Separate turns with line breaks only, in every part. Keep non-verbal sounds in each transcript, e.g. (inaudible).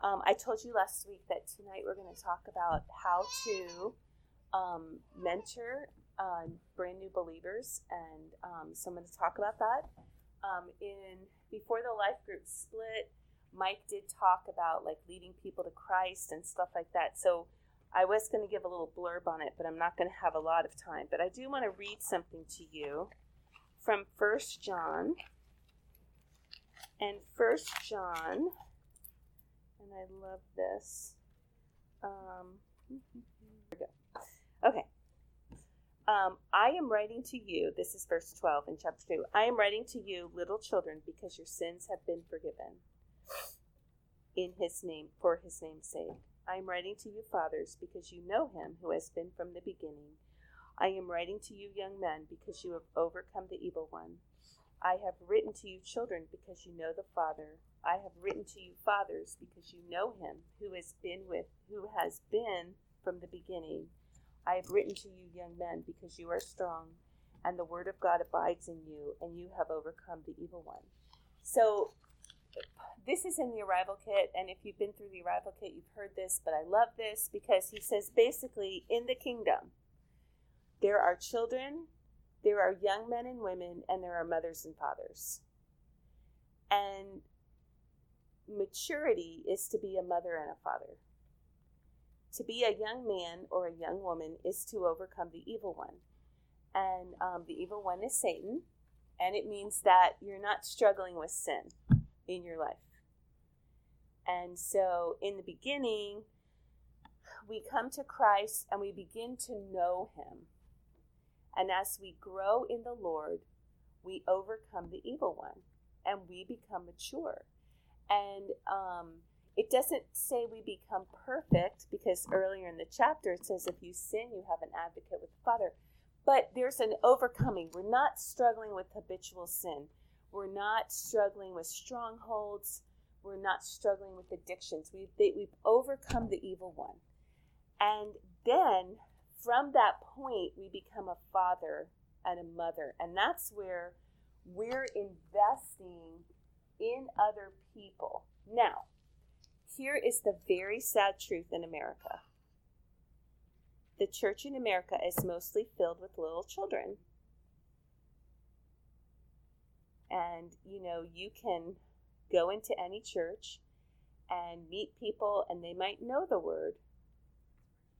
Um, I told you last week that tonight we're going to talk about how to um, mentor uh, brand new believers, and um, so I'm going to talk about that. Um, in before the life group split, Mike did talk about like leading people to Christ and stuff like that. So I was going to give a little blurb on it, but I'm not going to have a lot of time. But I do want to read something to you from First John. And First John, and I love this. Um, here we go. Okay. Um, I am writing to you, this is verse 12 in chapter 2. I am writing to you, little children, because your sins have been forgiven in his name, for his name's sake. I am writing to you, fathers, because you know him who has been from the beginning. I am writing to you, young men, because you have overcome the evil one. I have written to you, children, because you know the Father. I have written to you, fathers, because you know him who has been with, who has been from the beginning. I have written to you, young men, because you are strong, and the word of God abides in you, and you have overcome the evil one. So this is in the arrival kit, and if you've been through the arrival kit, you've heard this, but I love this because he says basically in the kingdom, there are children, there are young men and women, and there are mothers and fathers. And maturity is to be a mother and a father. To be a young man or a young woman is to overcome the evil one. And um, the evil one is Satan, and it means that you're not struggling with sin in your life. And so in the beginning, we come to Christ and we begin to know him. And as we grow in the Lord, we overcome the evil one and we become mature. And um, it doesn't say we become perfect because earlier in the chapter it says if you sin, you have an advocate with the Father. But there's an overcoming. We're not struggling with habitual sin. We're not struggling with strongholds. We're not struggling with addictions. We've, they, we've overcome the evil one. And then from that point, we become a father and a mother. And that's where we're investing in other people. Now, here is the very sad truth in America the church in America is mostly filled with little children. And, you know, you can go into any church and meet people, and they might know the word,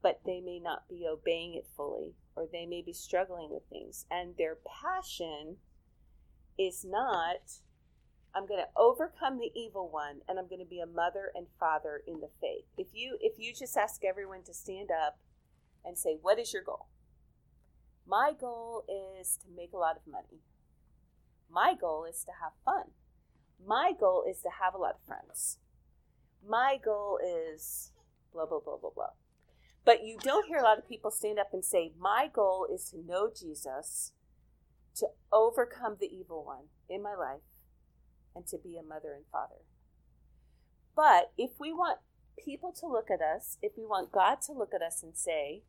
but they may not be obeying it fully, or they may be struggling with things. And their passion is not, I'm going to overcome the evil one, and I'm going to be a mother and father in the faith. If you if you just ask everyone to stand up and say, "What is your goal?" My goal is to make a lot of money. My goal is to have fun. My goal is to have a lot of friends. My goal is blah, blah, blah, blah, blah. But you don't hear a lot of people stand up and say, My goal is to know Jesus, to overcome the evil one in my life, and to be a mother and father. But if we want people to look at us, if we want God to look at us and say,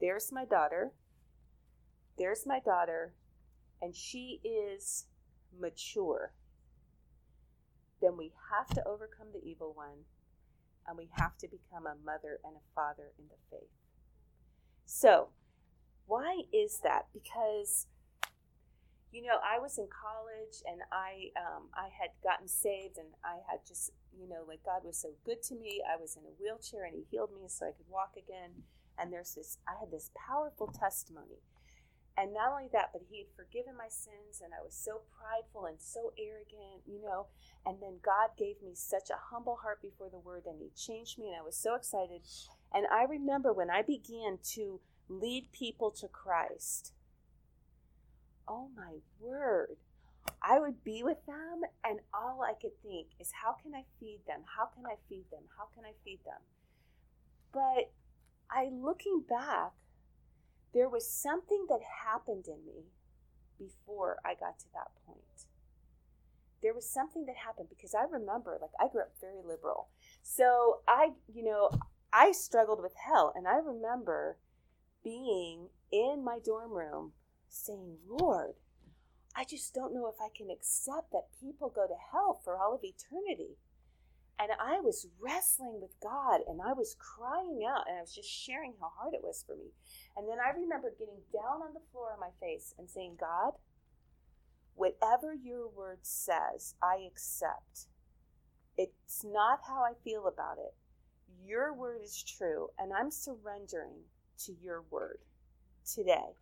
There's my daughter, there's my daughter, and she is mature, then we have to overcome the evil one and we have to become a mother and a father in the faith. So, why is that? Because you know, I was in college and I um, I had gotten saved and I had just you know like God was so good to me. I was in a wheelchair and He healed me so I could walk again. And there's this I had this powerful testimony and not only that, but he had forgiven my sins, and I was so prideful and so arrogant, you know. And then God gave me such a humble heart before the word, and he changed me, and I was so excited. And I remember when I began to lead people to Christ, oh my word, I would be with them, and all I could think is, how can I feed them? How can I feed them? How can I feed them? But I, looking back, there was something that happened in me before I got to that point. There was something that happened because I remember, like, I grew up very liberal. So I, you know, I struggled with hell. And I remember being in my dorm room saying, Lord, I just don't know if I can accept that people go to hell for all of eternity. And I was wrestling with God and I was crying out and I was just sharing how hard it was for me. And then I remember getting down on the floor on my face and saying, God, whatever your word says, I accept. It's not how I feel about it. Your word is true, and I'm surrendering to your word today.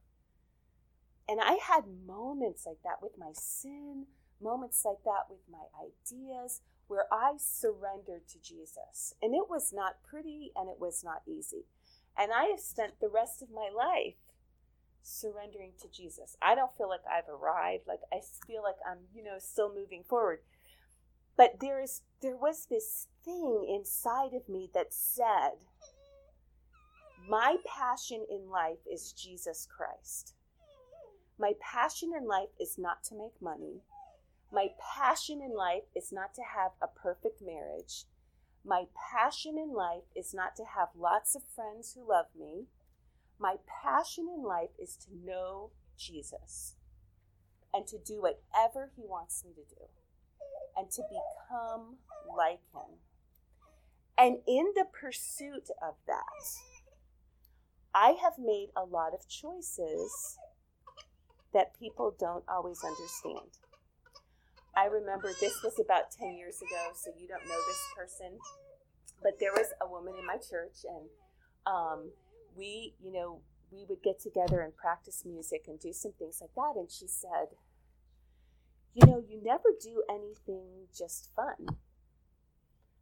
And I had moments like that with my sin, moments like that with my ideas, where I surrendered to Jesus. And it was not pretty and it was not easy. And I have spent the rest of my life surrendering to Jesus. I don't feel like I've arrived. Like I feel like I'm, you know, still moving forward. But there is there was this thing inside of me that said, my passion in life is Jesus Christ. My passion in life is not to make money. My passion in life is not to have a perfect marriage. My passion in life is not to have lots of friends who love me. My passion in life is to know Jesus and to do whatever He wants me to do and to become like Him. And in the pursuit of that, I have made a lot of choices that people don't always understand. I remember this was about 10 years ago, so you don't know this person, but there was a woman in my church, and um, we, you know, we would get together and practice music and do some things like that. And she said, You know, you never do anything just fun.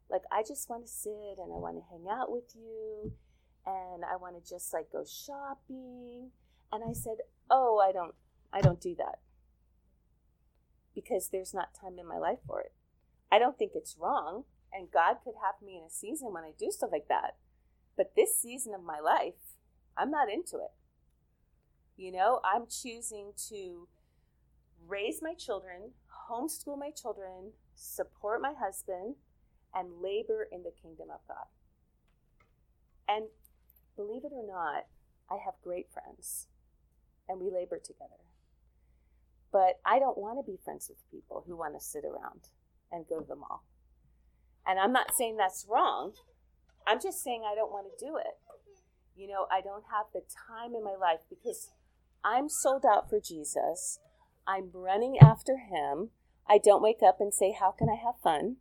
Like, I just want to sit and I want to hang out with you and I want to just like go shopping. And I said, Oh, I don't, I don't do that because there's not time in my life for it. I don't think it's wrong, and God could have me in a season when I do stuff like that. But this season of my life, I'm not into it. You know, I'm choosing to raise my children, homeschool my children, support my husband, and labor in the kingdom of God. And believe it or not, I have great friends, and we labor together. But I don't want to be friends with people who want to sit around and go to the mall. And I'm not saying that's wrong. I'm just saying I don't want to do it. You know, I don't have the time in my life because I'm sold out for Jesus. I'm running after him. I don't wake up and say, How can I have fun?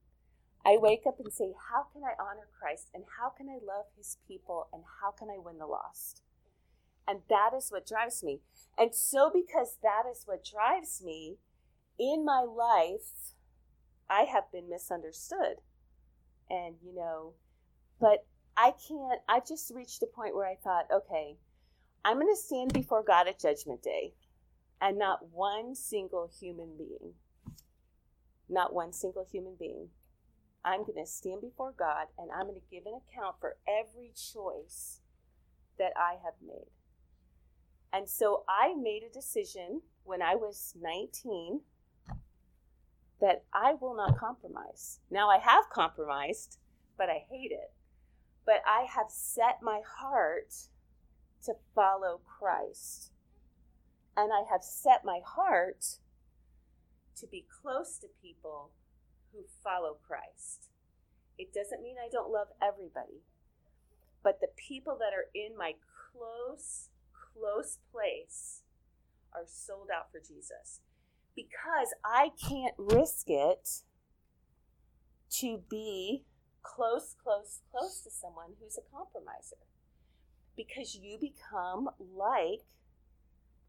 I wake up and say, How can I honor Christ? And how can I love his people? And how can I win the lost? And that is what drives me. And so, because that is what drives me in my life, I have been misunderstood. And, you know, but I can't, I just reached a point where I thought, okay, I'm going to stand before God at Judgment Day, and not one single human being, not one single human being. I'm going to stand before God and I'm going to give an account for every choice that I have made. And so I made a decision when I was 19 that I will not compromise. Now I have compromised, but I hate it. But I have set my heart to follow Christ. And I have set my heart to be close to people who follow Christ. It doesn't mean I don't love everybody, but the people that are in my close close place are sold out for Jesus because I can't risk it to be close, close, close to someone who's a compromiser because you become like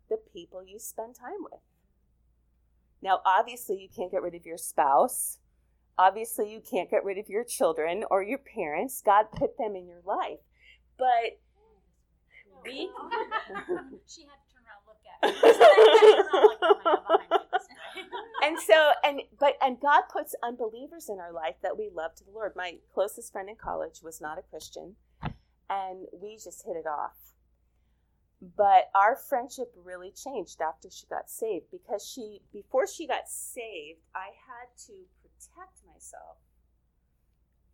the people you spend time with. Now, obviously, you can't get rid of your spouse. Obviously, you can't get rid of your children or your parents. God put them in your life. But (laughs) (laughs)
she had to turn around and look at me. (laughs)
and so and but and God puts unbelievers in our life that we love to the Lord. My closest friend in college was not a Christian, and we just hit it off. But our friendship really changed after she got saved because she before she got saved, I had to protect myself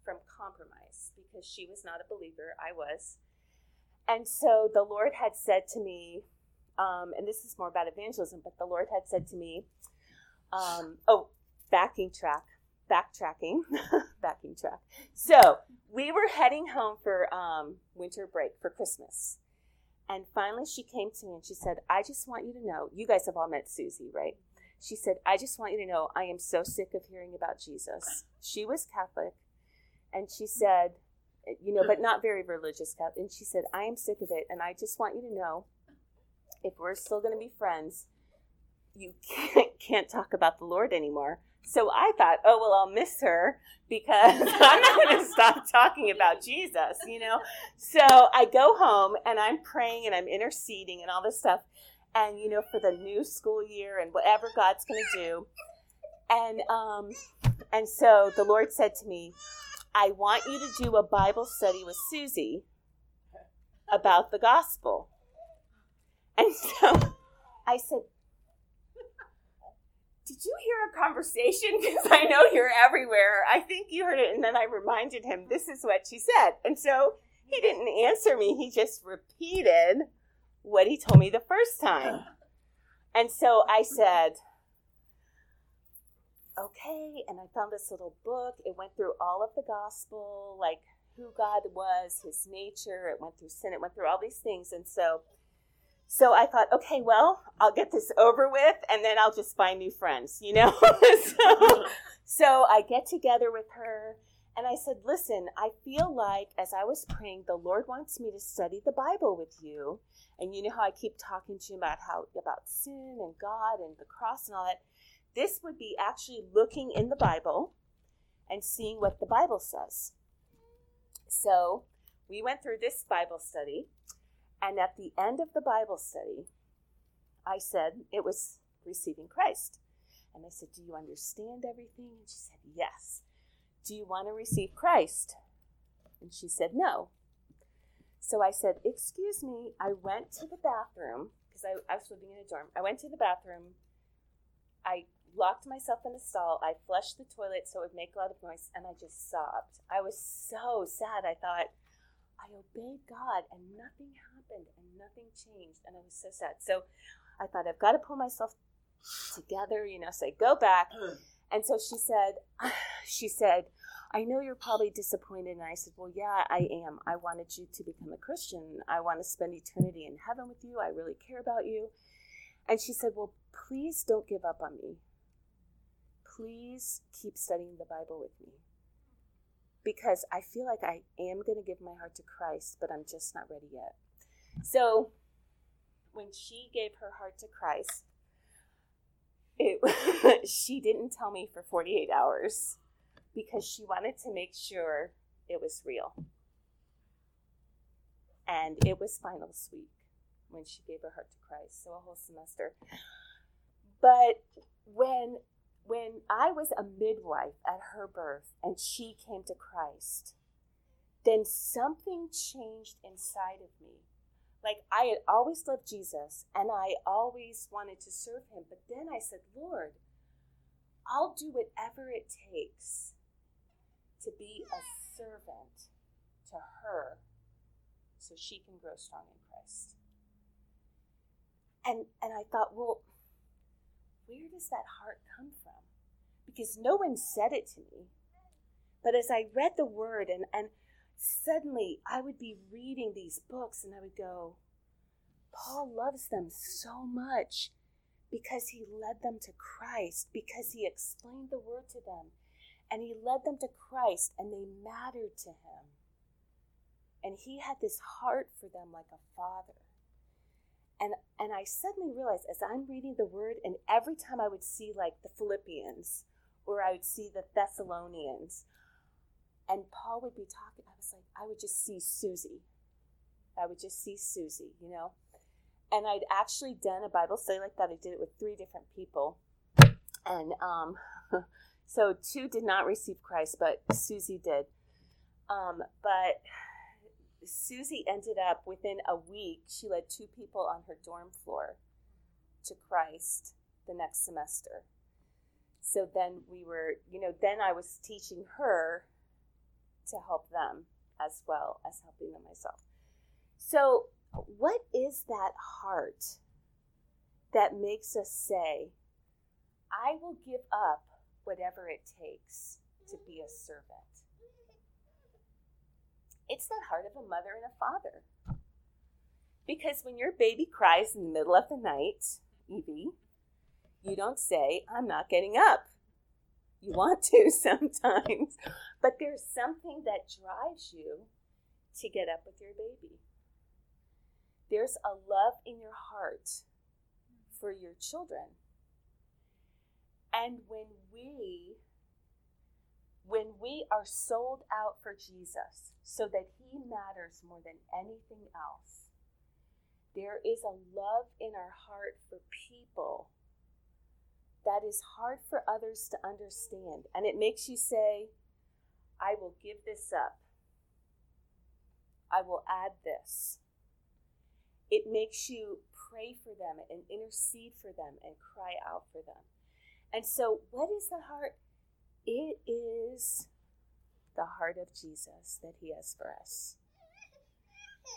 from compromise because she was not a believer. I was. And so the Lord had said to me, um, and this is more about evangelism, but the Lord had said to me, um, oh, backing track. backtracking, (laughs) backing track. So we were heading home for um, winter break for Christmas. And finally, she came to me and she said, I just want you to know, you guys have all met Susie, right? She said, I just want you to know, I am so sick of hearing about Jesus. She was Catholic. And she said, you know, but not very religious. And she said, I am sick of it. And I just want you to know, if we're still going to be friends, you (laughs) can't, can't talk about the Lord anymore. So I thought, oh, well, I'll miss her because (laughs) I'm not going to stop talking about Jesus, you know? So I go home and I'm praying and I'm interceding and all this stuff. And, you know, for the new school year and whatever God's going to do. And, um, and so the Lord said to me, I want you to do a Bible study with Susie about the gospel. And so I said, did you hear a conversation? (laughs) Because I know you're everywhere. I think you heard it. And then I reminded him, this is what she said. And so he didn't answer me. He just repeated what he told me the first time. And so I said, okay. And I found this little book. It went through all of the gospel, like who God was, his nature. It went through sin. It went through all these things. And so so I thought, okay, well, I'll get this over with and then I'll just find new friends, you know? (laughs) so, so I get together with her and I said, listen, I feel like as I was praying, the Lord wants me to study the Bible with you. And you know how I keep talking to you about how about sin and God and the cross and all that. This would be actually looking in the Bible and seeing what the Bible says. So we went through this Bible study and at the end of the Bible study, I said it was receiving Christ. And I said, Do you understand everything? And she said, Yes. Do you want to receive Christ? And she said, No. So I said, Excuse me. I went to the bathroom because I, I was living in a dorm. I went to the bathroom. I locked myself in a stall. I flushed the toilet so it would make a lot of noise, and I just sobbed. I was so sad. I thought, I obeyed God and nothing happened and nothing changed. And I was so sad. So I thought, I've got to pull myself together, you know, say, go back. (clears throat) And so she said, (sighs) she said, I know you're probably disappointed. And I said, Well, yeah, I am. I wanted you to become a Christian. I want to spend eternity in heaven with you. I really care about you. And she said, Well, please don't give up on me. Please keep studying the Bible with me because I feel like I am going to give my heart to Christ, but I'm just not ready yet. So when she gave her heart to Christ, it, (laughs) she didn't tell me for 48 hours because she wanted to make sure it was real. And it was finals week when she gave her heart to Christ, so a whole semester. But when when I was a midwife at her birth and she came to Christ, then something changed inside of me. Like I had always loved Jesus and I always wanted to serve him. But then I said, Lord, I'll do whatever it takes to be a servant to her so she can grow strong in Christ. And and I thought, well, where does that heart come from? Because no one said it to me. But as I read the word, and, and suddenly I would be reading these books and I would go, Paul loves them so much because he led them to Christ, because he explained the word to them, and he led them to Christ, and they mattered to him. And he had this heart for them like a father. And and I suddenly realized as I'm reading the word, and every time I would see like the Philippians or I would see the Thessalonians, and Paul would be talking, I was like, I would just see Susie. I would just see Susie, you know? And I'd actually done a Bible study like that. I did it with three different people. And um, (laughs) so two did not receive Christ, but Susie did. Um, but Susie ended up within a week, she led two people on her dorm floor to Christ the next semester. So then we were, you know, then I was teaching her to help them as well as helping them myself. So, what is that heart that makes us say, I will give up whatever it takes to be a servant. It's the heart of a mother and a father. Because when your baby cries in the middle of the night, Evie, you don't say, I'm not getting up. You want to (laughs) sometimes, but there's something that drives you to get up with your baby. There's a love in your heart for your children. And when we when we are sold out for Jesus so that he matters more than anything else, there is a love in our heart for people that is hard for others to understand. And it makes you say, I will give this up. I will add this. It makes you pray for them and intercede for them and cry out for them. And so, what is the heart? It is the heart of Jesus that He has for us.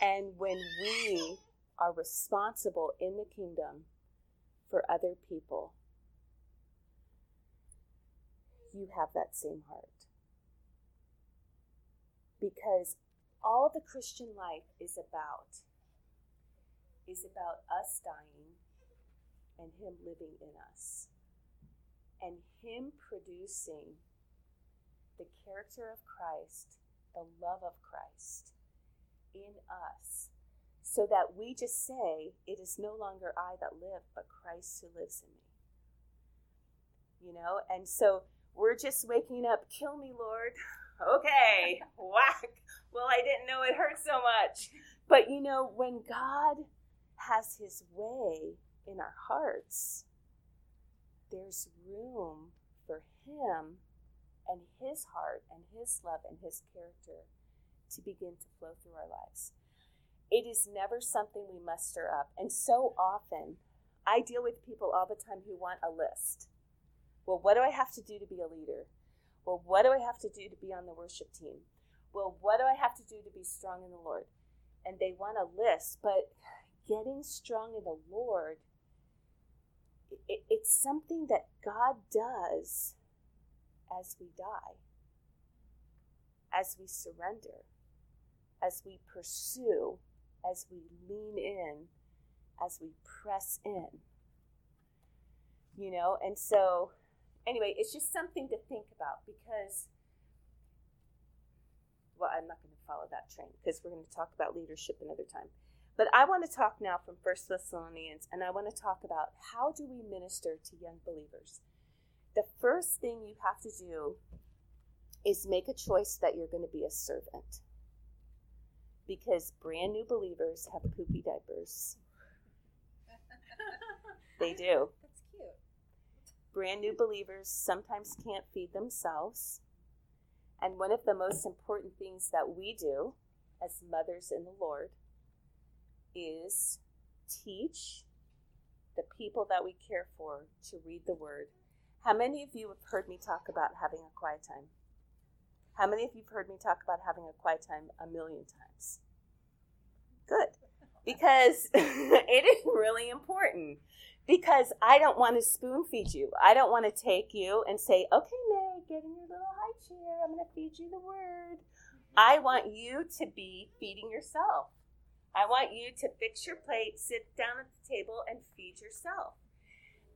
And when we are responsible in the kingdom for other people, you have that same heart. Because all the Christian life is about is about us dying and him living in us and him producing the character of Christ, the love of Christ in us so that we just say, It is no longer I that live, but Christ who lives in me. You know, and so we're just waking up, kill me, Lord. (laughs) Okay, (laughs) whack. Well, I didn't know it hurt so much. But you know, when God has his way in our hearts, there's room for him and his heart and his love and his character to begin to flow through our lives. It is never something we muster up. And so often, I deal with people all the time who want a list. Well, what do I have to do to be a leader? Well, what do I have to do to be on the worship team? Well, what do I have to do to be strong in the Lord? And they want a list, but getting strong in the Lord, it, it's something that God does as we die, as we surrender, as we pursue, as we lean in, as we press in. You know, and so anyway, it's just something to think about because, well, I'm not going to follow that train because we're going to talk about leadership another time. But I want to talk now from First Thessalonians, and I want to talk about how do we minister to young believers. The first thing you have to do is make a choice that you're going to be a servant. Because brand new believers have poopy diapers. (laughs) they do.
That's cute.
Brand new believers sometimes can't feed themselves. And one of the most important things that we do as mothers in the Lord is teach the people that we care for to read the word. How many of you have heard me talk about having a quiet time? How many of you have heard me talk about having a quiet time a million times? Good. Because (laughs) it is really important. Because I don't want to spoon feed you. I don't want to take you and say, okay, May, get in your little high chair. I'm going to feed you the word. I want you to be feeding yourself. I want you to fix your plate, sit down at the table, and feed yourself.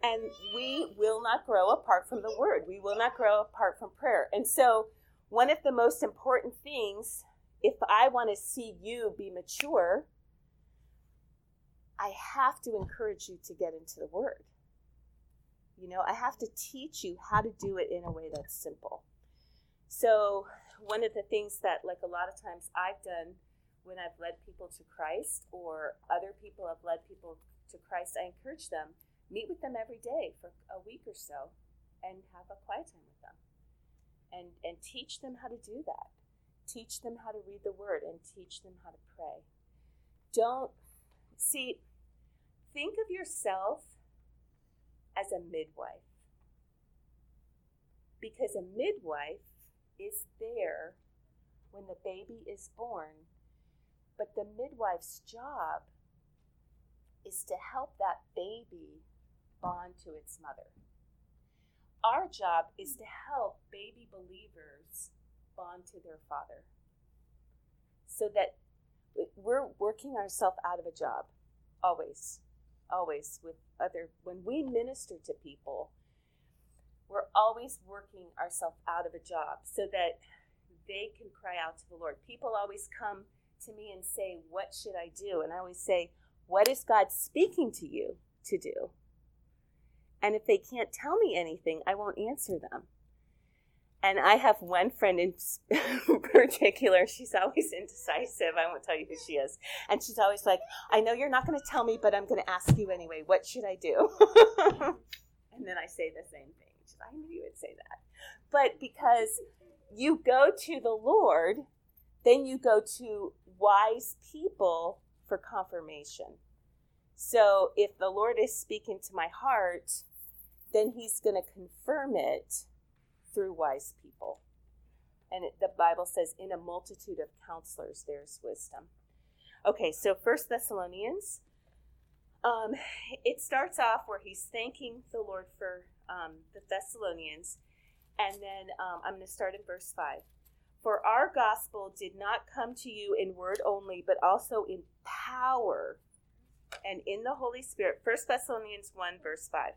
And we will not grow apart from the word. We will not grow apart from prayer. And so, one of the most important things, if I want to see you be mature, I have to encourage you to get into the word. You know, I have to teach you how to do it in a way that's simple. So, one of the things that, like a lot of times I've done when I've led people to Christ or other people have led people to Christ, I encourage them meet with them every day for a week or so and have a quiet time with them. And and teach them how to do that. Teach them how to read the word and teach them how to pray. Don't see think of yourself as a midwife. Because a midwife is there when the baby is born but the midwife's job is to help that baby bond to its mother. our job is to help baby believers bond to their father so that we're working ourselves out of a job always always with other when we minister to people we're always working ourselves out of a job so that they can cry out to the lord people always come to me and say what should i do and i always say what is god speaking to you to do and if they can't tell me anything i won't answer them and I have one friend in (laughs) particular, she's always indecisive. I won't tell you who she is. And she's always like, I know you're not going to tell me, but I'm going to ask you anyway. What should I do? (laughs) and then I say the same thing. She's, I knew you would say that. But because you go to the Lord, then you go to wise people for confirmation. So if the Lord is speaking to my heart, then He's going to confirm it through wise people. And it, the Bible says, in a multitude of counselors, there's wisdom. Okay, so First Thessalonians, um, it starts off where he's thanking the Lord for um, the Thessalonians. And then um, I'm going to start in verse 5. For our gospel did not come to you in word only, but also in power and in the Holy Spirit. First Thessalonians 1, verse 5.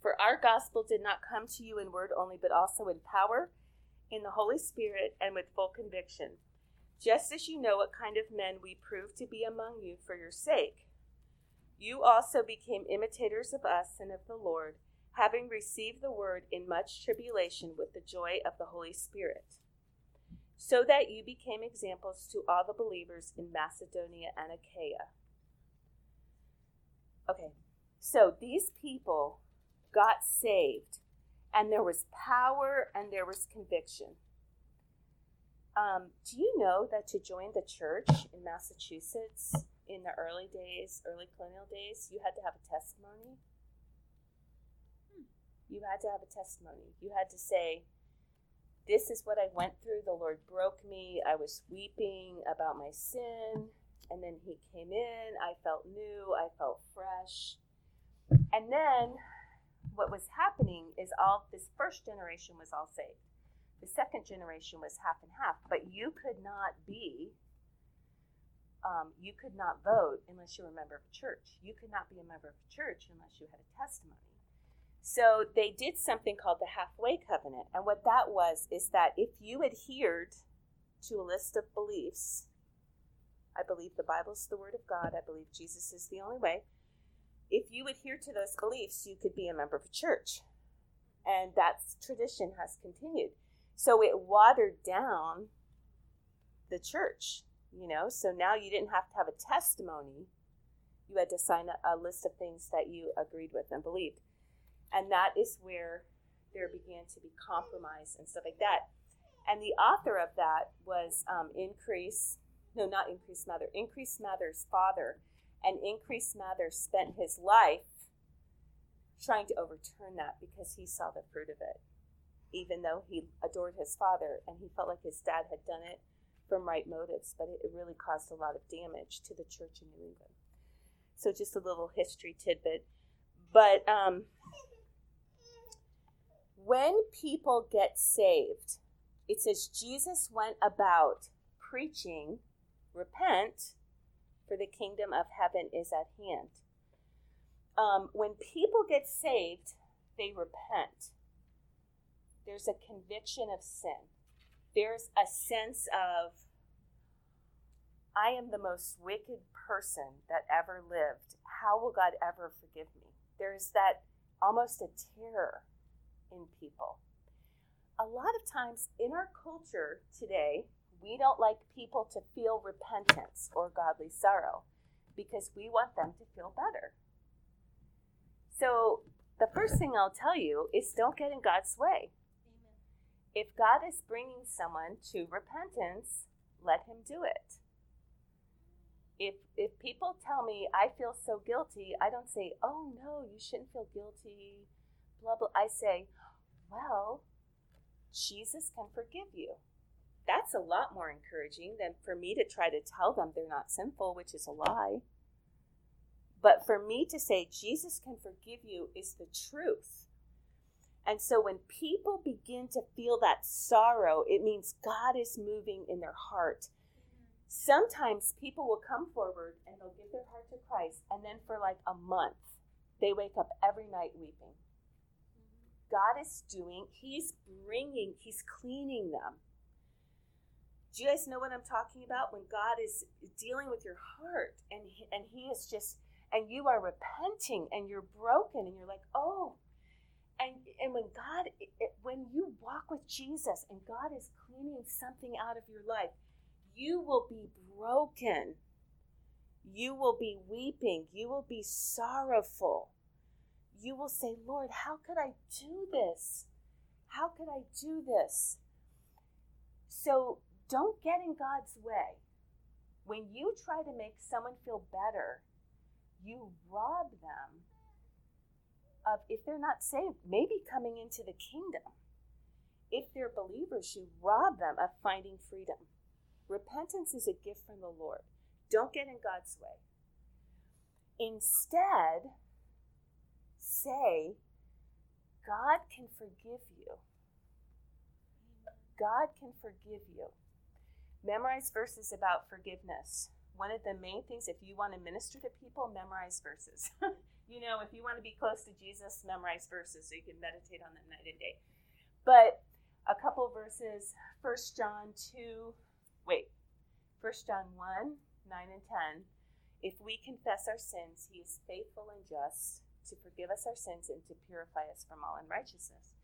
For our gospel did not come to you in word only, but also in power, in the Holy Spirit, and with full conviction, just as you know what kind of men we proved to be among you for your sake. You also became imitators of us and of the Lord, having received the word in much tribulation with the joy of the Holy Spirit, so that you became examples to all the believers in Macedonia and Achaia. Okay, so these people got saved, and there was power and there was conviction. Um, do you know that to join the church in Massachusetts in the early days, early colonial days, you had to have a testimony? You had to have a testimony. You had to say, This is what I went through. The Lord broke me. I was weeping about my sin. And then He came in. I felt new. I felt fresh. And then what was happening is all this first generation was all saved. The second generation was half and half, but you could not be, um, you could not vote unless you were a member of a church. You could not be a member of a church unless you had a testimony. So they did something called the halfway covenant. And what that was is that if you adhered to a list of beliefs, I believe the Bible is the Word of God, I believe Jesus is the only way, if you adhere to those beliefs, you could be a member of a church. And that tradition has continued. So it watered down the church, you know. So now you didn't have to have a testimony. You had to sign a, a list of things that you agreed with and believed. And that is where there began to be compromise and stuff like that. And the author of that was um, Increase, no, not Increase Mather, Increase Mather's father and Increase Mather spent his life trying to overturn that because he saw the fruit of it, even though he adored his father and he felt like his dad had done it from right motives, but it, really caused a lot of damage to the church in New England. So, just a little history tidbit. But um, when people get saved, it says Jesus went about preaching, repent, for the kingdom of heaven is at hand. Um, when people get saved, they repent. There's a conviction of sin. There's a sense of, I am the most wicked person that ever lived. How will God ever forgive me? There's that almost a terror in people. A lot of times in our culture today, we don't like people to feel repentance or godly sorrow because we want them to feel better. So, the first thing I'll tell you is don't get in God's way. Amen. If God is bringing someone to repentance, let him do it. If if people tell me I feel so guilty, I don't say, "Oh no, you shouldn't feel guilty." blah blah. I say, "Well, Jesus can forgive you." that's a lot more encouraging than for me to try to tell them they're not sinful, which is a lie. But for me to say Jesus can forgive you is the truth. And so when people begin to feel that sorrow, it means God is moving in their heart. Sometimes people will come forward and they'll give their heart to Christ, and then for like a month, they wake up every night weeping. God is doing, He's bringing, He's cleaning them. Do you guys know what I'm talking about? When God is dealing with your heart and he, and He is just, and you are repenting and you're broken and you're like, oh, and and when God, it, when you walk with Jesus and God is cleaning something out of your life, you will be broken. You will be weeping. You will be sorrowful. You will say, Lord, how could I do this? How could I do this? So don't get in God's way. When you try to make someone feel better, you rob them of, if they're not saved, maybe coming into the kingdom. If they're believers, you rob them of finding freedom. Repentance is a gift from the Lord. Don't get in God's way. Instead, say, God can forgive you. God can forgive you. Memorize verses about forgiveness. One of the main things, if you want to minister to people, memorize verses. (laughs) you know, if you want to be close to Jesus, memorize verses so you can meditate on them night and day. But a couple verses, 1 John 2, wait, 1 John 1, 9 and 10. If we confess our sins, he is faithful and just to forgive us our sins and to purify us from all unrighteousness.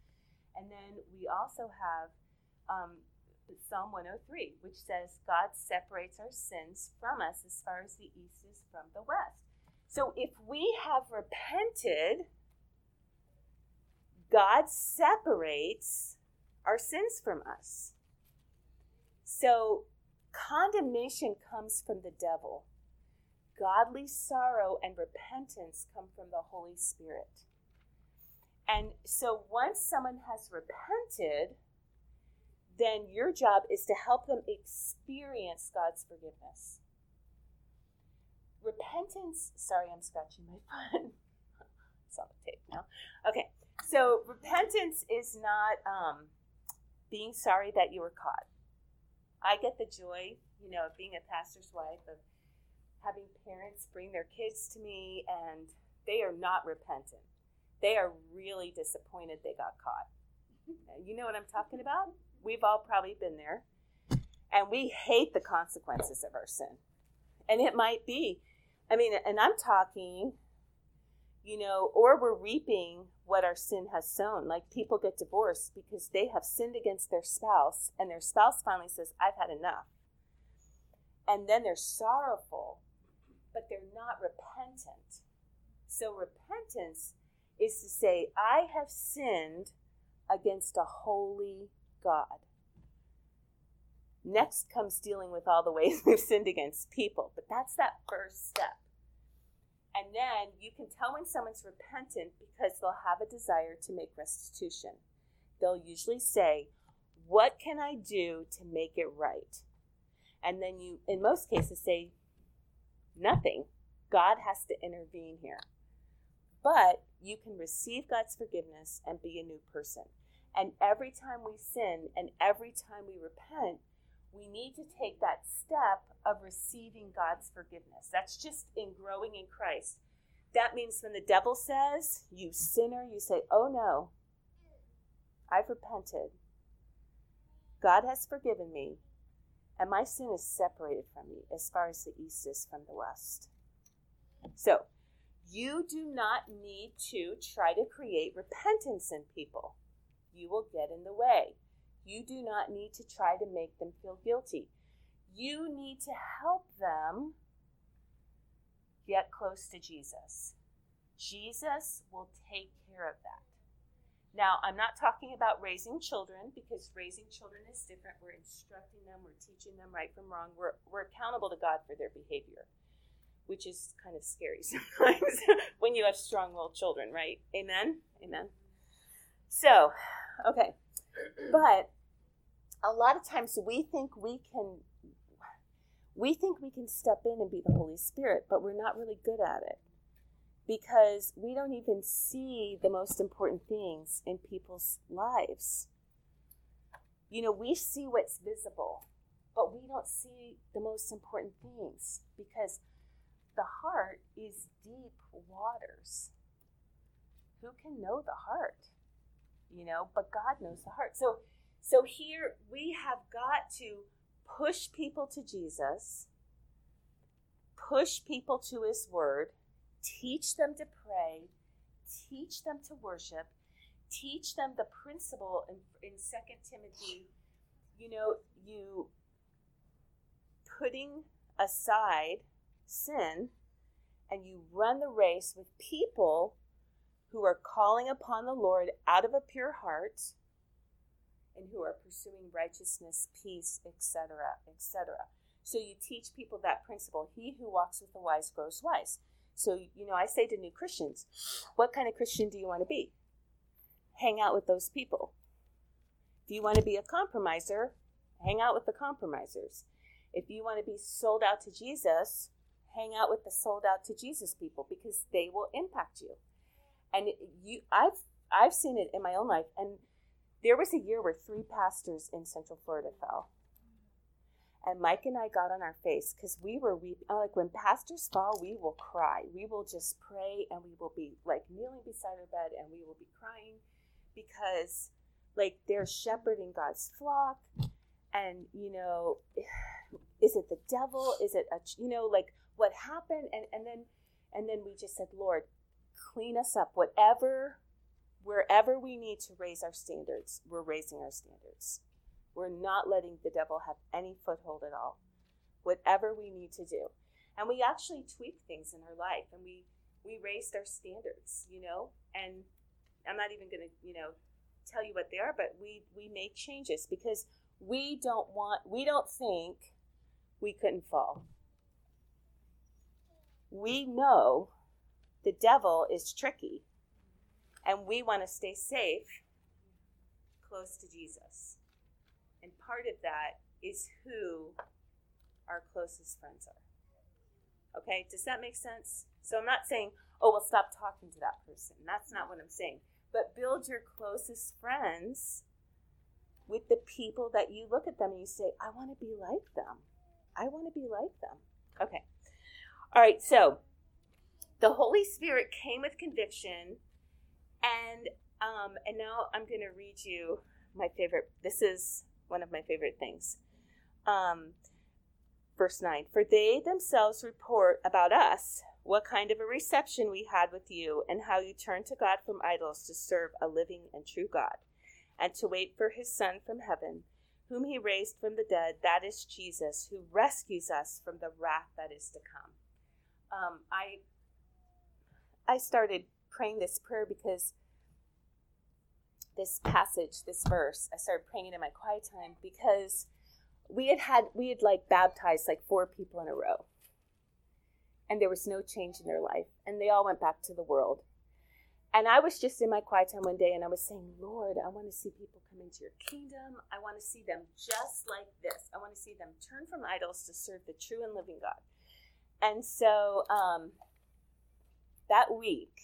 And then we also have um, Psalm 103, which says, God separates our sins from us as far as the east is from the west. So if we have repented, God separates our sins from us. So condemnation comes from the devil. Godly sorrow and repentance come from the Holy Spirit. And so once someone has repented, then your job is to help them experience God's forgiveness repentance. Sorry, I'm scratching my (laughs) foot. it's on the tape now. Okay, so repentance is not um, being sorry that you were caught. I get the joy, you know, of being a pastor's wife, of having parents bring their kids to me, and they are not repentant. They are really disappointed they got caught. (laughs) You know what I'm talking about? We've all probably been there. And we hate the consequences of our sin. And it might be I mean, and I'm talking, you know, or we're reaping what our sin has sown. Like people get divorced because they have sinned against their spouse, and their spouse finally says, I've had enough. And then they're sorrowful, but they're not repentant. So repentance is to say, I have sinned against a holy God. Next comes dealing with all the ways (laughs) we've sinned against people, but that's that first step. And then you can tell when someone's repentant because they'll have a desire to make restitution. They'll usually say, What can I do to make it right? And then you, in most cases, say, Nothing. God has to intervene here. But you can receive God's forgiveness and be a new person. And every time we sin and every time we repent, we need to take that step of receiving God's forgiveness. That's just in growing in Christ. That means when the devil says, You sinner, you say, Oh no, I've repented. God has forgiven me, and my sin is separated from me as far as the east is from the west. So, you do not need to try to create repentance in people. You will get in the way. You do not need to try to make them feel guilty. You need to help them get close to Jesus. Jesus will take care of that. Now, I'm not talking about raising children because raising children is different. We're instructing them, we're teaching them right from wrong. We're, we're accountable to God for their behavior, which is kind of scary (laughs) sometimes (laughs) when you have strong willed children, right? Amen? Amen. So, okay. But a lot of times we think we can we think we can step in and be the Holy Spirit, but we're not really good at it. Because we don't even see the most important things in people's lives. You know, we see what's visible, but we don't see the most important things because the heart is deep waters. Who can know the heart? You know, but God knows the heart. So so here we have got to push people to Jesus, push people to his word, teach them to pray, teach them to worship, teach them the principle in, in 2 Timothy, you know, you putting aside sin and you run the race with people who are calling upon the Lord out of a pure heart and who are pursuing righteousness, peace, etc., etc. So you teach people that principle. He who walks with the wise grows wise. So, you know, I say to new Christians, what kind of Christian do you want to be? Hang out with those people. If you want to be a compromiser, hang out with the compromisers. If you want to be sold out to Jesus, hang out with the sold out to Jesus people because they will impact you. And you I've I've seen it in my own life and there was a year where three pastors in Central Florida fell. And Mike and I got on our face because we were weeping. Uh, like when pastors fall, we will cry. We will just pray and we will be like kneeling beside our bed and we will be crying because like they're shepherding God's flock. And, you know, (sighs) is it the devil? Is it a, you know, like what happened? And, and then, and then we just said, Lord, clean us up. Whatever wherever we need to raise our standards, we're raising our standards. We're not letting the devil have any foothold at all. Whatever we need to do. And we actually tweak things in our life and we we raised our standards, you know? And I'm not even going to, you know, tell you what they are, but we we make changes because we don't want we don't think we couldn't fall. We know the devil is tricky and we want to stay safe close to Jesus. Part of that is who our closest friends are. Okay, does that make sense? So I'm not saying, oh, well, stop talking to that person. That's not what I'm saying. But build your closest friends with the people that you look at them and you say, I want to be like them. I want to be like them. Okay. All right, so the Holy Spirit came with conviction and um, and now I'm going to read you my favorite. This is one of my favorite things. Um, verse 9 For they themselves report about us what kind of a reception we had with you, and how you turned to God from idols to serve a living and true God, and to wait for his Son from heaven, whom he raised from the dead, that is Jesus, who rescues us from the wrath that is to come. Um, I I started praying this prayer because this passage, this verse, I started praying it in my quiet time because we had had, we had like baptized like four people in a row. And there was no change in their life. And they all went back to the world. And I was just in my quiet time one day and I was saying, Lord, I want to see people come into your kingdom. I want to see them just like this. I want to see them turn from idols to serve the true and living God. And so um, that week,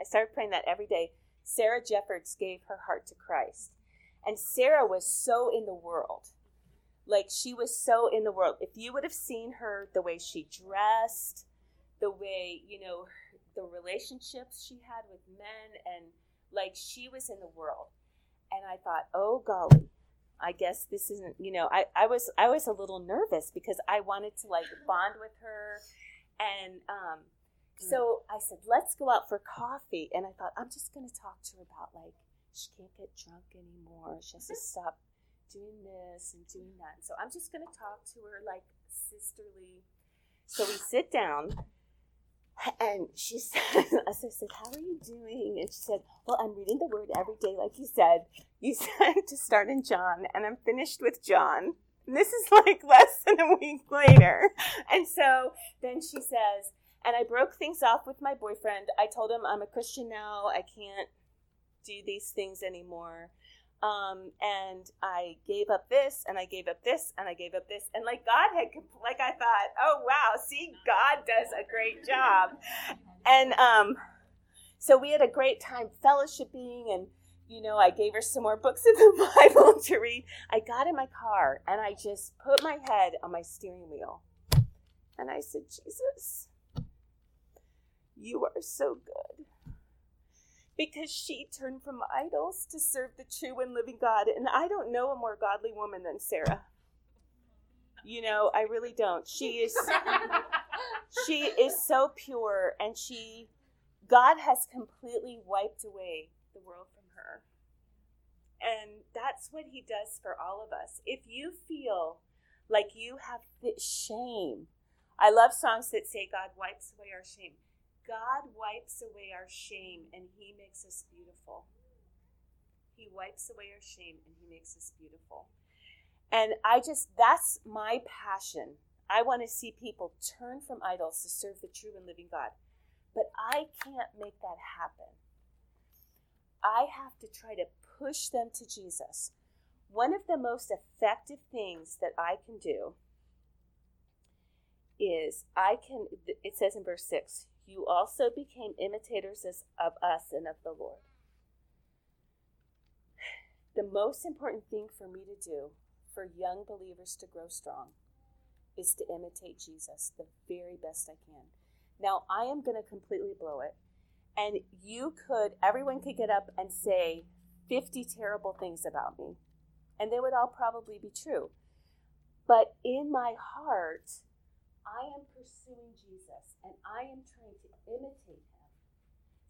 I started praying that every day. Sarah Jeffords gave her heart to Christ. And Sarah was so in the world. Like she was so in the world. If you would have seen her, the way she dressed, the way, you know, the relationships she had with men, and like she was in the world. And I thought, oh golly, I guess this isn't, you know, I, I was I was a little nervous because I wanted to like bond with her and um so I said, let's go out for coffee. And I thought, I'm just going to talk to her about like, she can't get drunk anymore. She has to mm-hmm. stop doing this and doing that. And so I'm just going to talk to her like sisterly. So we sit down and she (laughs) said, I said, How are you doing? And she said, Well, I'm reading the word every day, like you said. You (laughs) said to start in John, and I'm finished with John. And this is like (laughs) less than a week later. And so then she says, and I broke things off with my boyfriend. I told him I'm a Christian now. I can't do these things anymore. um, and I gave up this, and I gave up this, and I gave up this, and like God had, like I thought, oh wow, see, God does a great job, and um, so we had a great time fellowshipping, and you know, I gave her some more books of the (laughs) Bible to read. I got in my car and I just put my head on my steering wheel, and I said, Jesus, you are so good because she turned from idols to serve the true and living God. And I don't know a more godly woman than Sarah. You know, I really don't. She is (laughs) she is so pure and she God has completely wiped away the world from her. And that's what he does for all of us. If you feel like you have shame, I love songs that say God wipes away our shame. God wipes away our shame and He makes us beautiful. He wipes away our shame and He makes us beautiful. And I just, that's my passion. I want to see people turn from idols to serve the true and living God. But I can't make that happen. I have to try to push them to Jesus. One of the most effective things that I can do is I can, it says in verse 6, you also became imitators of us and of the Lord. (sighs) The most important thing for me to do for young believers to grow strong is to imitate Jesus the very best I can. Now, I am going to completely blow it. And you could, everyone could get up and say 50 terrible things about me. And they would all probably be true. But in my heart, I am pursuing Jesus and I am trying to imitate him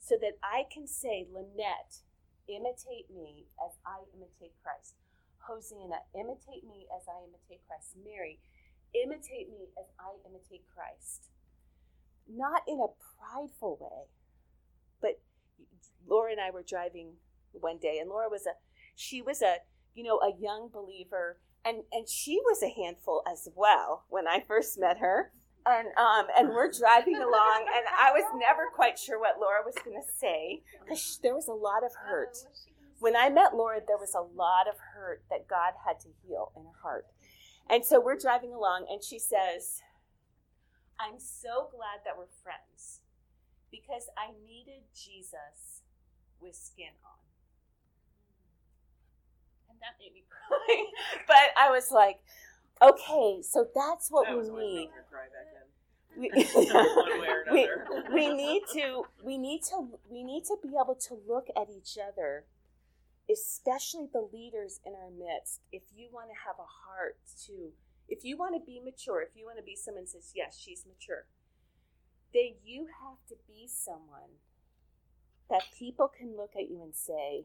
so that I can say, Lynette, imitate me as I imitate Christ. Hosanna, imitate me as I imitate Christ. Mary, imitate me as I imitate Christ. Not in a prideful way, but Laura and I were driving one day, and Laura was a, she was a, you know, a young believer and and she was a handful as well when I first met her. And um and we're driving along, and I was never quite sure what Laura was going to say because there was a lot of hurt. When I met Laura, there was a lot of hurt that God had to heal in her heart. And so we're driving along, and she says, "I'm so glad that we're friends because I needed Jesus with skin on." That made me (laughs) cry. but I was like, okay, so that's what that we need. (laughs) We, (laughs) we, we need to we need to we need to be able to look at each other especially the leaders in our midst if you want to have a heart to if you want to be mature if you want to be someone says yes she's mature then you have to be someone that people can look at you and say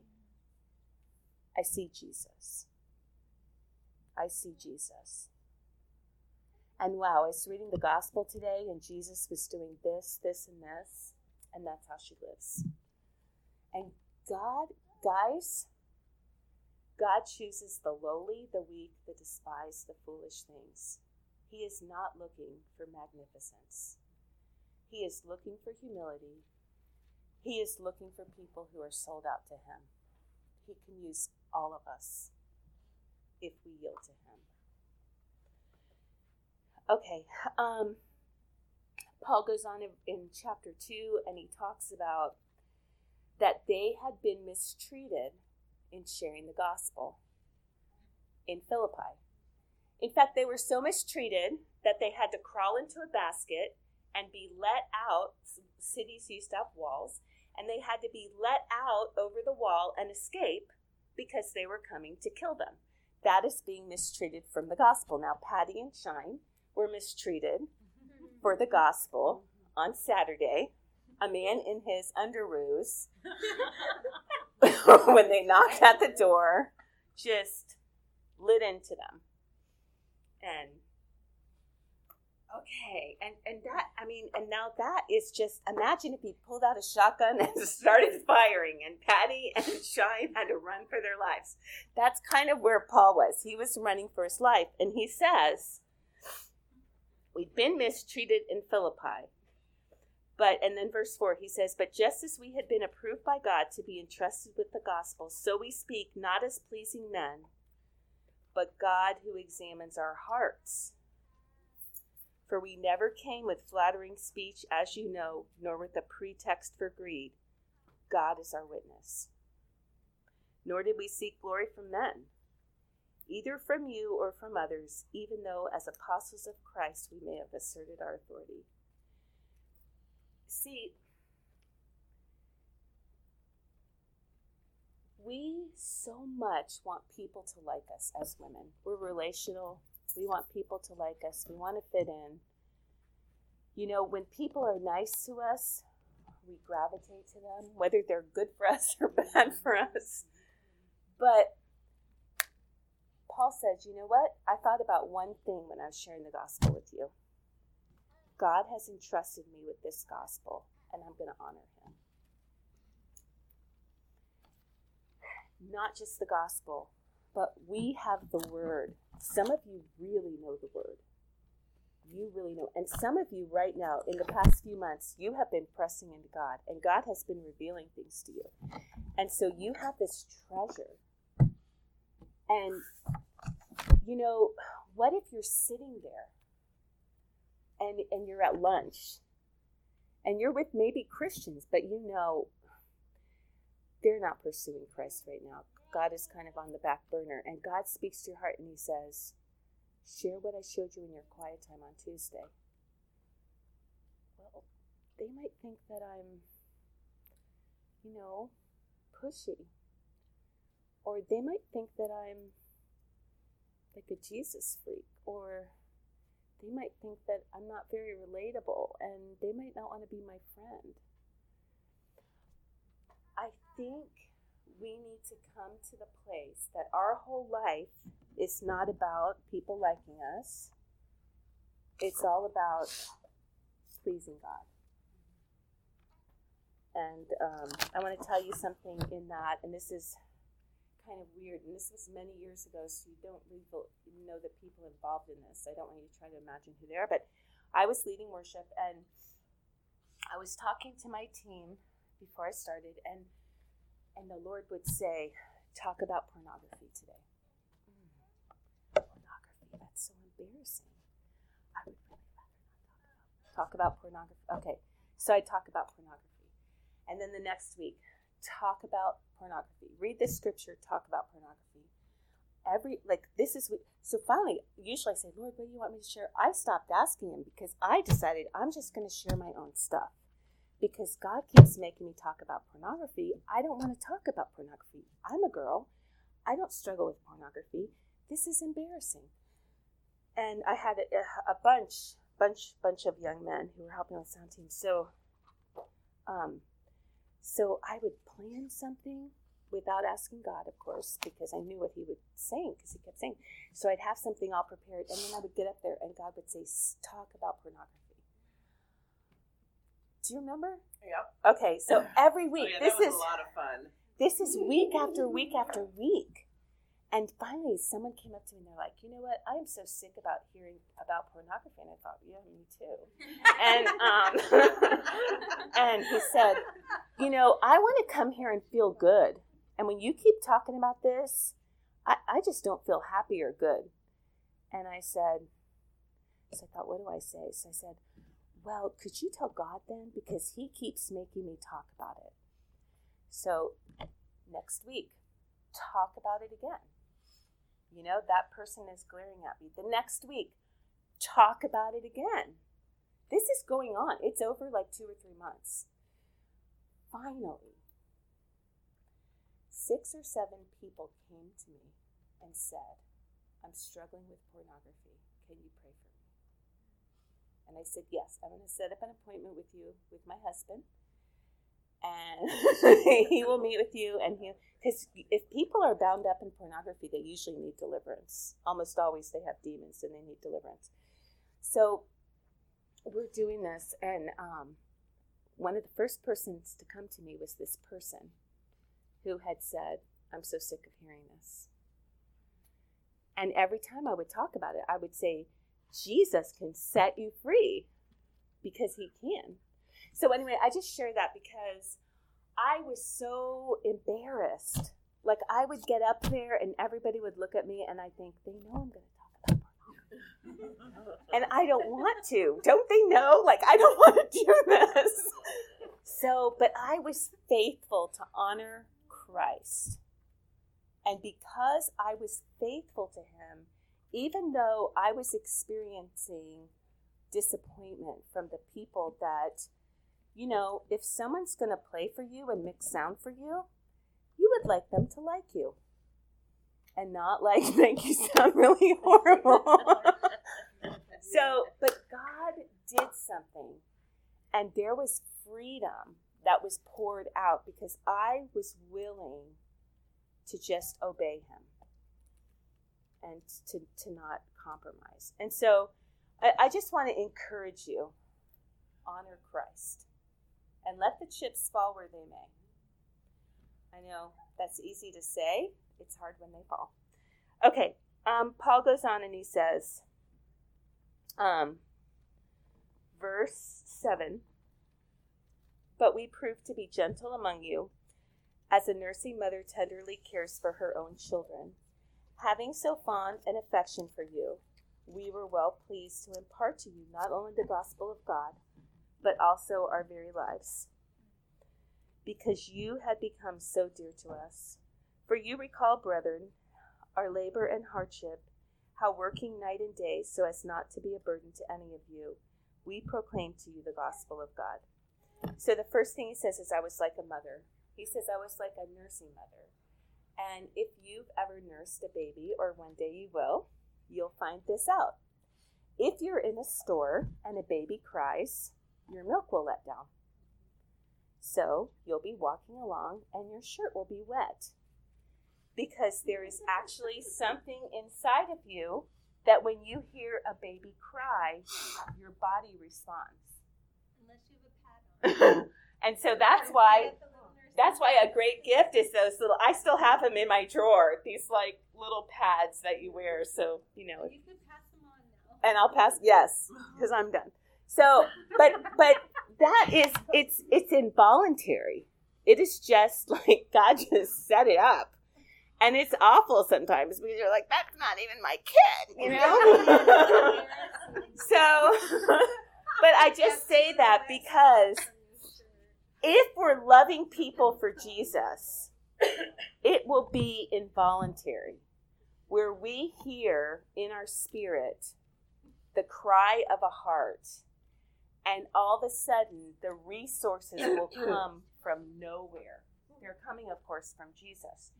I see Jesus. I see Jesus. And wow, I was reading the gospel today, and Jesus was doing this, this, and this, and that's how she lives. And God, guys, God chooses the lowly, the weak, the despised, the foolish things. He is not looking for magnificence. He is looking for humility. He is looking for people who are sold out to Him. He can use all of us if we yield to Him. Okay, um, Paul goes on in, in chapter 2 and he talks about that they had been mistreated in sharing the gospel in Philippi. In fact, they were so mistreated that they had to crawl into a basket and be let out. Cities used have walls, and they had to be let out over the wall and escape because they were coming to kill them. That is being mistreated from the gospel. Now, Patty and Shine were mistreated for the gospel on Saturday. A man in his underoos, (laughs) when they knocked at the door, just lit into them. And Okay, and and that I mean, and now that is just imagine if he pulled out a shotgun (laughs) and started firing, and Patty (laughs) and Shine had to run for their lives. That's kind of where Paul was. He was running for his life, and he says, "We've been mistreated in Philippi, But, and then verse 4, he says, But just as we had been approved by God to be entrusted with the gospel, so we speak not as pleasing men, but God who examines our hearts. For we never came with flattering speech, as you know, nor with a pretext for greed. God is our witness. Nor did we seek glory from men, either from you or from others, even though as apostles of Christ we may have asserted our authority. See, we so much want people to like us as women. We're relational. We want people to like us. We want to fit in. You know, when people are nice to us, we gravitate to them, whether they're good for (laughs) us or bad for us. But Paul says, you know what? I thought about one thing when I was sharing the gospel with you. God has entrusted me with this gospel, and I'm going to honor him. Not just the gospel, but we have the word. Some of you really know the word. You really know. And some of you, right now, in the past few months, you have been pressing into God, and God has been revealing things to you. And so you have this treasure. And, you know, what if you're sitting there and and you're at lunch and you're with maybe Christians, but you know they're not pursuing Christ right now. God is kind of on the back burner, and God speaks to your heart and He says, Share what I showed you in your quiet time on Tuesday. Well, they might think that I'm, you know, pushy. Or they might think that I'm like a Jesus freak. Or they might think that I'm not very relatable and they might not want to be my friend. I think we need to come to the place that our whole life is not about people liking us, it's all about pleasing God. And um, I want to tell you something in that, and this is kind of weird, and this was many years ago, so you don't really know the people involved in this. I don't want you to try to imagine who they are, but I was leading worship, and I was talking to my team before I started, and and the Lord would say, "Talk about pornography today." Mm, pornography. That's so embarrassing. I would really rather not talk about talk about pornography. Okay, so I talk about pornography, and then the next week, talk about pornography. Read this scripture, talk about pornography. Every like this is so finally. Usually, I say, Lord, what do you want me to share? I stopped asking him because I decided I'm just going to share my own stuff because God keeps making me talk about pornography. I don't want to talk about pornography. I'm a girl. I don't struggle with pornography. This is embarrassing. And I had a, a bunch, bunch, bunch of young men who were helping on the sound team. So, um, so I would plan something without asking God, of course, because I knew what He would saying, because He kept saying. So I'd have something all prepared, and then I would get up there, and God would say, "Talk about pornography." Do you remember?
Yeah.
Okay, so (sighs) every week,
oh, yeah,
this is
a lot of fun.
This is week after week after week. And finally, someone came up to me and they're like, you know what? I am so sick about hearing about pornography. And I thought, yeah, me too. and, um, (laughs) and he said, you know, I want to come here and feel good. And when you keep talking about this, I, I just don't feel happy or good. And I said, so I thought, what do I say? So I said, well, could you tell God then? Because he keeps making me talk about it. So next week, talk about it again. You know, that person is glaring at me. The next week, talk about it again. This is going on. It's over like two or three months. Finally, six or seven people came to me and said, I'm struggling with pornography. Can you pray for me? And I said, Yes, I'm going to set up an appointment with you with my husband and (laughs) he will meet with you and he because if people are bound up in pornography they usually need deliverance. Almost always they have demons and they need deliverance. So we're doing this and um, one of the first persons to come to me was this person who had said i'm so sick of hearing this. And every time i would talk about it i would say jesus can set you free because he can So anyway, I just share that because I was so embarrassed. Like I would get up there and everybody would look at me and I think they know I'm going to talk and I don't want to. Don't they know? Like I don't want to do this. So, but I was faithful to honor Christ. And because I was faithful to him, even though I was experiencing disappointment from the people that, you know, if someone's going to play for you and mix sound for you, you would like them to like you. And not like (laughs) make you sound really horrible. (laughs) so, but God did something, and there was freedom that was poured out because I was willing to just obey Him and to, to not compromise. And so I, I just want to encourage you honor Christ and let the chips fall where they may. I know that's easy to say, it's hard when they fall. Okay, um, Paul goes on and he says, um, verse 7 But we prove to be gentle among you, as a nursing mother tenderly cares for her own children. Having so fond an affection for you, we were well pleased to impart to you not only the gospel of God, but also our very lives, because you had become so dear to us. For you recall, brethren, our labor and hardship, how working night and day so as not to be a burden to any of you, we proclaim to you the gospel of God. So the first thing he says is, I was like a mother. He says, I was like a nursing mother. And if you've ever nursed a baby, or one day you will, you'll find this out. If you're in a store and a baby cries, your milk will let down. So you'll be walking along and your shirt will be wet because there is actually something inside of you that when you hear a baby cry, your body responds.
Unless you have a pad on. (laughs)
and so that's why that's why a great gift is those little I still have them in my drawer. These like little pads that you wear so, you know,
You can pass them on now.
and I'll pass yes (laughs) because I'm done. So, but but that is it's it's involuntary. It is just (laughs) like God just set it up. And it's awful sometimes because you're like, that's not even my kid, you know? (laughs) so, but I just say that because if we're loving people for Jesus, it will be involuntary, where we hear in our spirit the cry of a heart, and all of a sudden the resources (clears throat) will come from nowhere. They're coming, of course, from Jesus.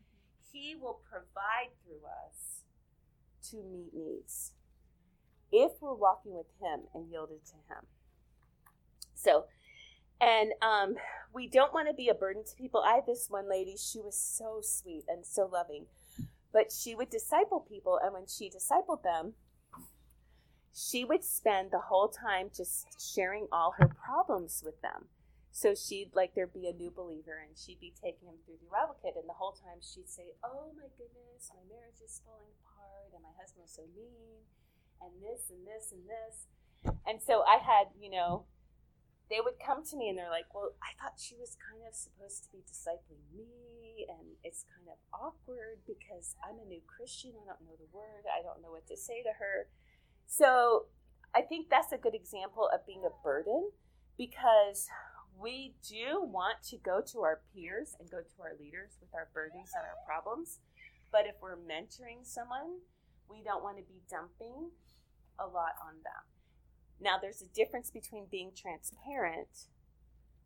He will provide through us to meet needs if we're walking with Him and yielded to Him. So, and um, we don't want to be a burden to people. I had this one lady, she was so sweet and so loving, but she would disciple people, and when she discipled them, she would spend the whole time just sharing all her problems with them. So she'd like there'd be a new believer, and she'd be taking him through the arrival kit, and the whole time she'd say, "Oh my goodness, my marriage is falling apart, and my husband was so mean, and this and this and this." And so I had, you know, they would come to me and they're like, Well, I thought she was kind of supposed to be discipling me, and it's kind of awkward because I'm a new Christian. I don't know the word, I don't know what to say to her. So I think that's a good example of being a burden because we do want to go to our peers and go to our leaders with our burdens and our problems. But if we're mentoring someone, we don't want to be dumping a lot on them. Now, there's a difference between being transparent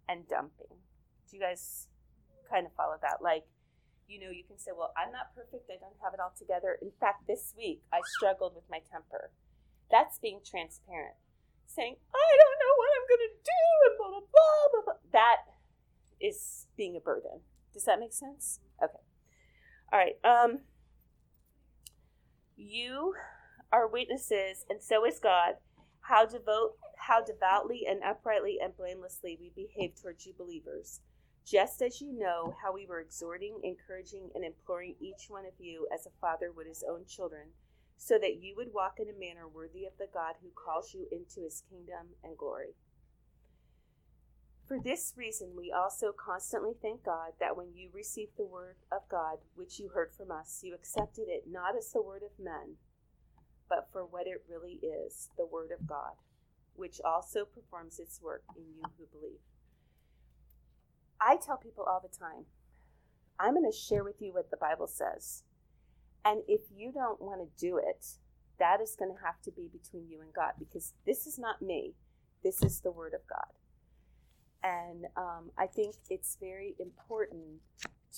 and dumping. Do you guys kind of follow that? Like, you know, you can say, well, I'm not perfect. I don't have it all together. In fact, this week I struggled with my temper. That's being transparent. Saying, I don't know what I'm going to do, and blah, blah, blah, blah. That is being a burden. Does that make sense? Okay. All right. Um, you are witnesses, and so is God how devote how devoutly and uprightly and blamelessly we behave towards you believers. Just as you know how we were exhorting encouraging and imploring each one of you as a father would his own children so that you would walk in a manner worthy of the god who calls you into his kingdom and glory. For this reason, we also constantly thank God that when you received the word of God, which you heard from us, you accepted it not as the word of men, but for what it really is the word of God, which also performs its work in you who believe. I tell people all the time, I'm going to share with you what the Bible says. And if you don't want to do it, that is going to have to be between you and God because this is not me. This is the Word of God. And um, I think it's very important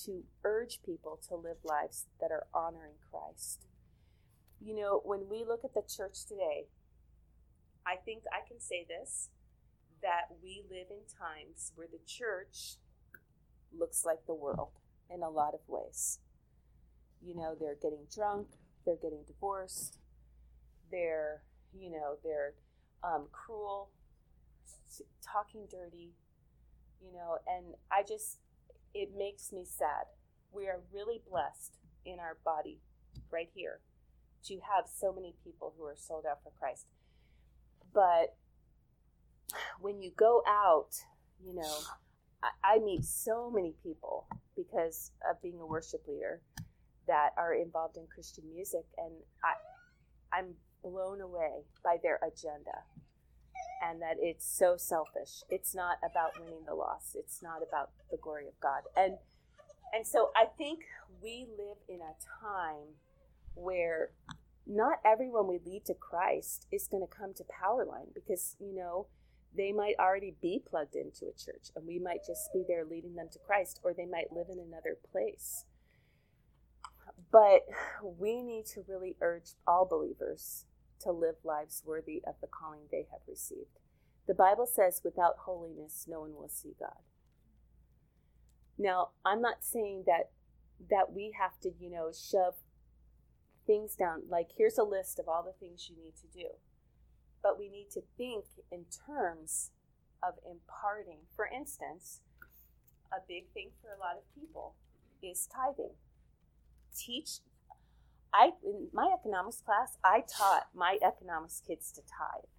to urge people to live lives that are honoring Christ. You know, when we look at the church today, I think I can say this that we live in times where the church looks like the world in a lot of ways. You know, they're getting drunk, they're getting divorced, they're, you know, they're um, cruel, talking dirty, you know, and I just, it makes me sad. We are really blessed in our body right here to have so many people who are sold out for Christ. But when you go out, you know, I, I meet so many people because of being a worship leader that are involved in Christian music, and I, I'm blown away by their agenda and that it's so selfish. It's not about winning the loss. It's not about the glory of God. And and so I think we live in a time where not everyone we lead to Christ is going to come to Powerline because, you know, they might already be plugged into a church and we might just be there leading them to Christ or they might live in another place. But we need to really urge all believers to live lives worthy of the calling they have received. The Bible says, without holiness, no one will see God. Now, I'm not saying that that we have to, you know, shove things down. Like, here's a list of all the things you need to do. But we need to think in terms of imparting. For instance, a big thing for a lot of people is tithing. Teach I in my economics class, I taught my economics kids to tithe.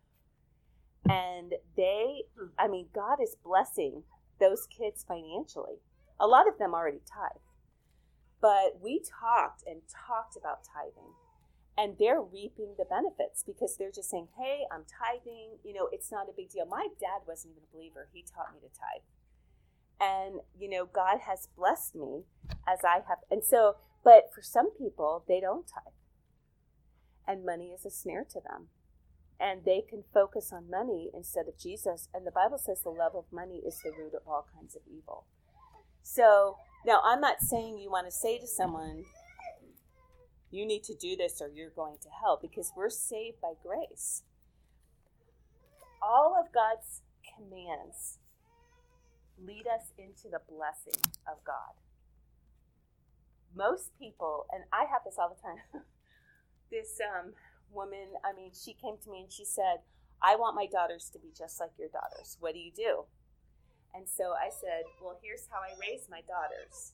And they, I mean, God is blessing those kids financially. A lot of them already tithe. But we talked and talked about tithing. And they're reaping the benefits because they're just saying, hey, I'm tithing. You know, it's not a big deal. My dad wasn't even a believer. He taught me to tithe. And, you know, God has blessed me as I have. And so but for some people, they don't tithe. And money is a snare to them. And they can focus on money instead of Jesus. And the Bible says the love of money is the root of all kinds of evil. So now I'm not saying you want to say to someone, you need to do this or you're going to hell because we're saved by grace. All of God's commands lead us into the blessing of God most people, and I have this all the time. (laughs) this um, woman, I mean, she came to me and she said, I want my daughters to be just like your daughters. What do you do? And so I said, Well, here's how I raise my daughters.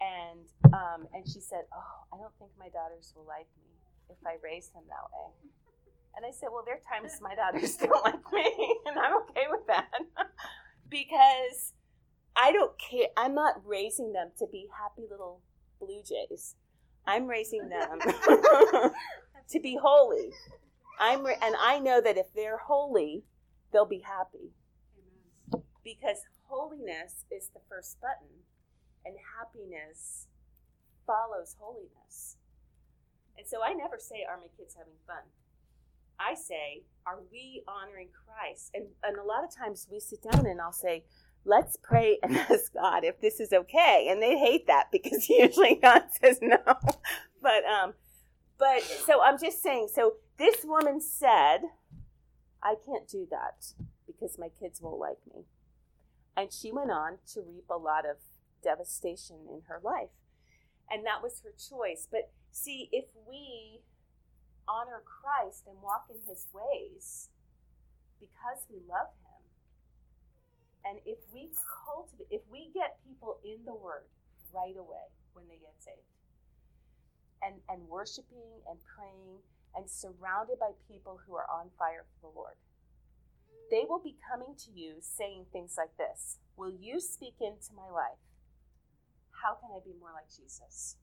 And um, and she said, Oh, I don't think my daughters will like me if I raise them that way. And I said, Well, there are times my daughters (laughs) don't like me, and I'm okay with that (laughs) because I don't care. I'm not raising them to be happy little blue jays. I'm raising them (laughs) to be holy. I'm re- and I know that if they're holy, they'll be happy. Because holiness is the first button and happiness follows holiness. And so I never say are my kids having fun? I say, are we honoring Christ? And and a lot of times we sit down and I'll say, let's pray and (laughs) ask God if this is okay. And they hate that because (laughs) usually God says no. But um but so I'm just saying, so this woman said, I can't do that because my kids won't like me. And she went on to reap a lot of devastation in her life. And that was her choice. But see, if we honor Christ and walk in his ways because we love him, and if we cultivate, if we get people in the Word right away when they get saved, and, and worshiping and praying and surrounded by people who are on fire for the Lord, they will be coming to you saying things like this Will you speak into my life? How can I be more like Jesus?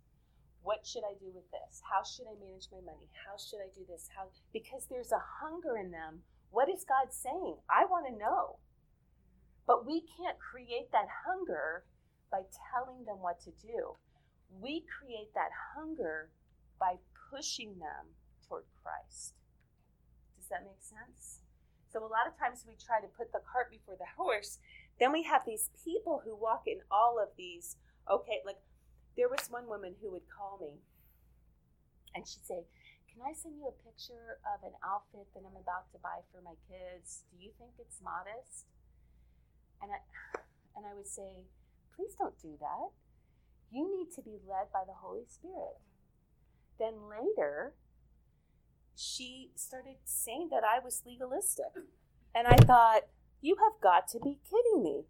What should I do with this? How should I manage my money? How should I do this? How because there's a hunger in them. What is God saying? I want to know. But we can't create that hunger by telling them what to do. We create that hunger by pushing them toward Christ. Does that make sense? So a lot of times we try to put the cart before the horse. Then we have these people who walk in all of these. Okay, like there was one woman who would call me and she'd say, Can I send you a picture of an outfit that I'm about to buy for my kids? Do you think it's modest? And I and I would say, Please don't do that. You need to be led by the Holy Spirit. Then later, she started saying that I was legalistic. And I thought, you have got to be kidding me.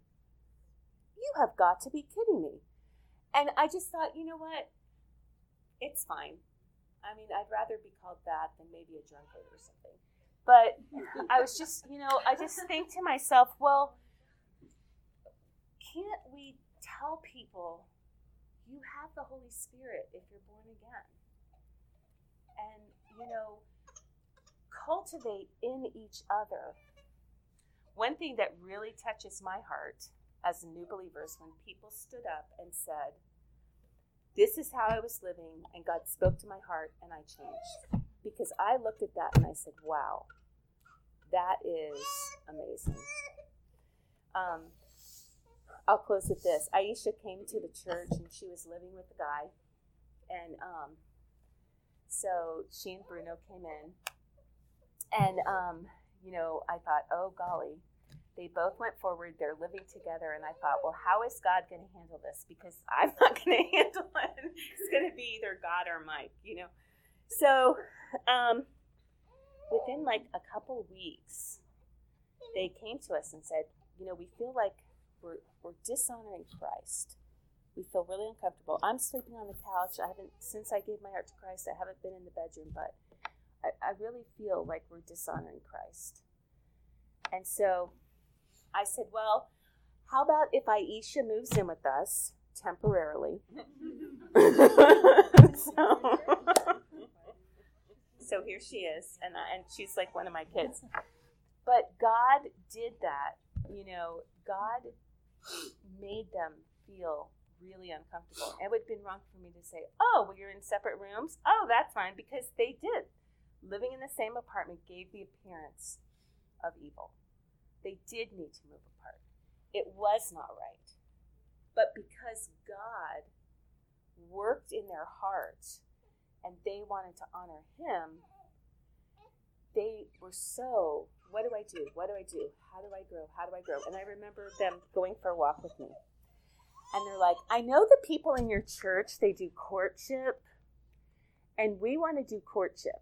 You have got to be kidding me. And I just thought, you know what? It's fine. I mean, I'd rather be called that than maybe a drunkard or something. But I was just, you know, I just think to myself, well, can't we tell people you have the Holy Spirit if you're born again? And, you know, cultivate in each other. One thing that really touches my heart as new believer is when people stood up and said, This is how I was living, and God spoke to my heart, and I changed. Because I looked at that and I said, Wow, that is amazing. Um, I'll close with this. Aisha came to the church and she was living with a guy. And um, so she and Bruno came in and, um, you know, I thought, oh, golly, they both went forward. They're living together. And I thought, well, how is God going to handle this? Because (laughs) I'm not going to handle it. It's going to be either God or Mike, you know. So um, within like a couple weeks, they came to us and said, you know, we feel like we're, we're dishonoring Christ. We feel really uncomfortable. I'm sleeping on the couch. I haven't, since I gave my heart to Christ, I haven't been in the bedroom, but I, I really feel like we're dishonoring Christ. And so I said, well, how about if Aisha moves in with us temporarily? so, (laughs) so, here she is, and, and she's like one of my kids. But God did that. You know, God made them feel really uncomfortable. It would have been wrong for me to say, oh, well, you're in separate rooms? Oh, that's fine, because they did living in the same apartment gave the appearance of evil. They did need to move apart. It was not right. But because God worked in their hearts and they wanted to honor Him, they were so, what do I do? What do I do? How do I grow? How do I grow? And I remember them going for a walk with me. And they're like, I know the people in your church, they do courtship, and we want to do courtship.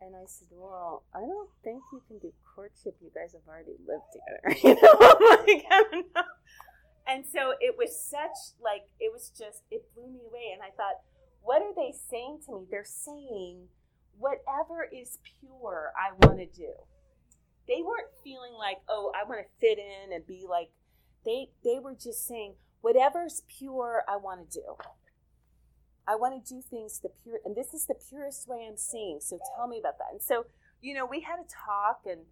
And I said, Well, I don't think you can do courtship. You guys have already lived together. (laughs) You know, (laughs) like, I don't know. And so it was such, like, it was just, it blew me away. And I thought, what are they saying to me? They're saying, whatever is pure, I want to do. They weren't feeling like, oh, I want to fit in and be like, they, they were just saying, whatever's pure, I want to do. I want to do things the pure, and this is the purest way I'm seeing. So tell me about that. And so, you know, we had a talk, and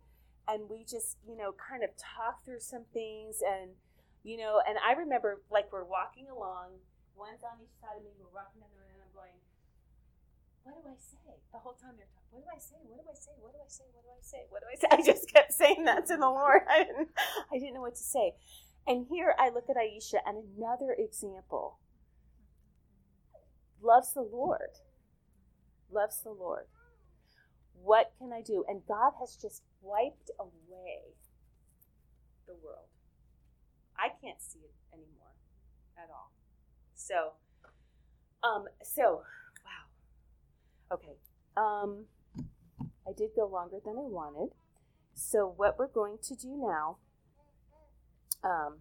and we just, you know, kind of talked through some things, and you know, and I remember like we're walking along, one's on each side of me, we're walking down the road, and I'm going, what do I say? The whole time they're talking, what do I say? What do I say? What do I say? What do I say? What do I say? (laughs) I just kept saying that to the Lord. (laughs) I didn't, I didn't know what to say. And here I look at Aisha, and another example loves the Lord. Loves the Lord. What can I do? And God has just wiped away the world. I can't see it anymore at all. So, um, so, wow. Okay. Um, I did go longer than I wanted. So, what we're going to do now, um,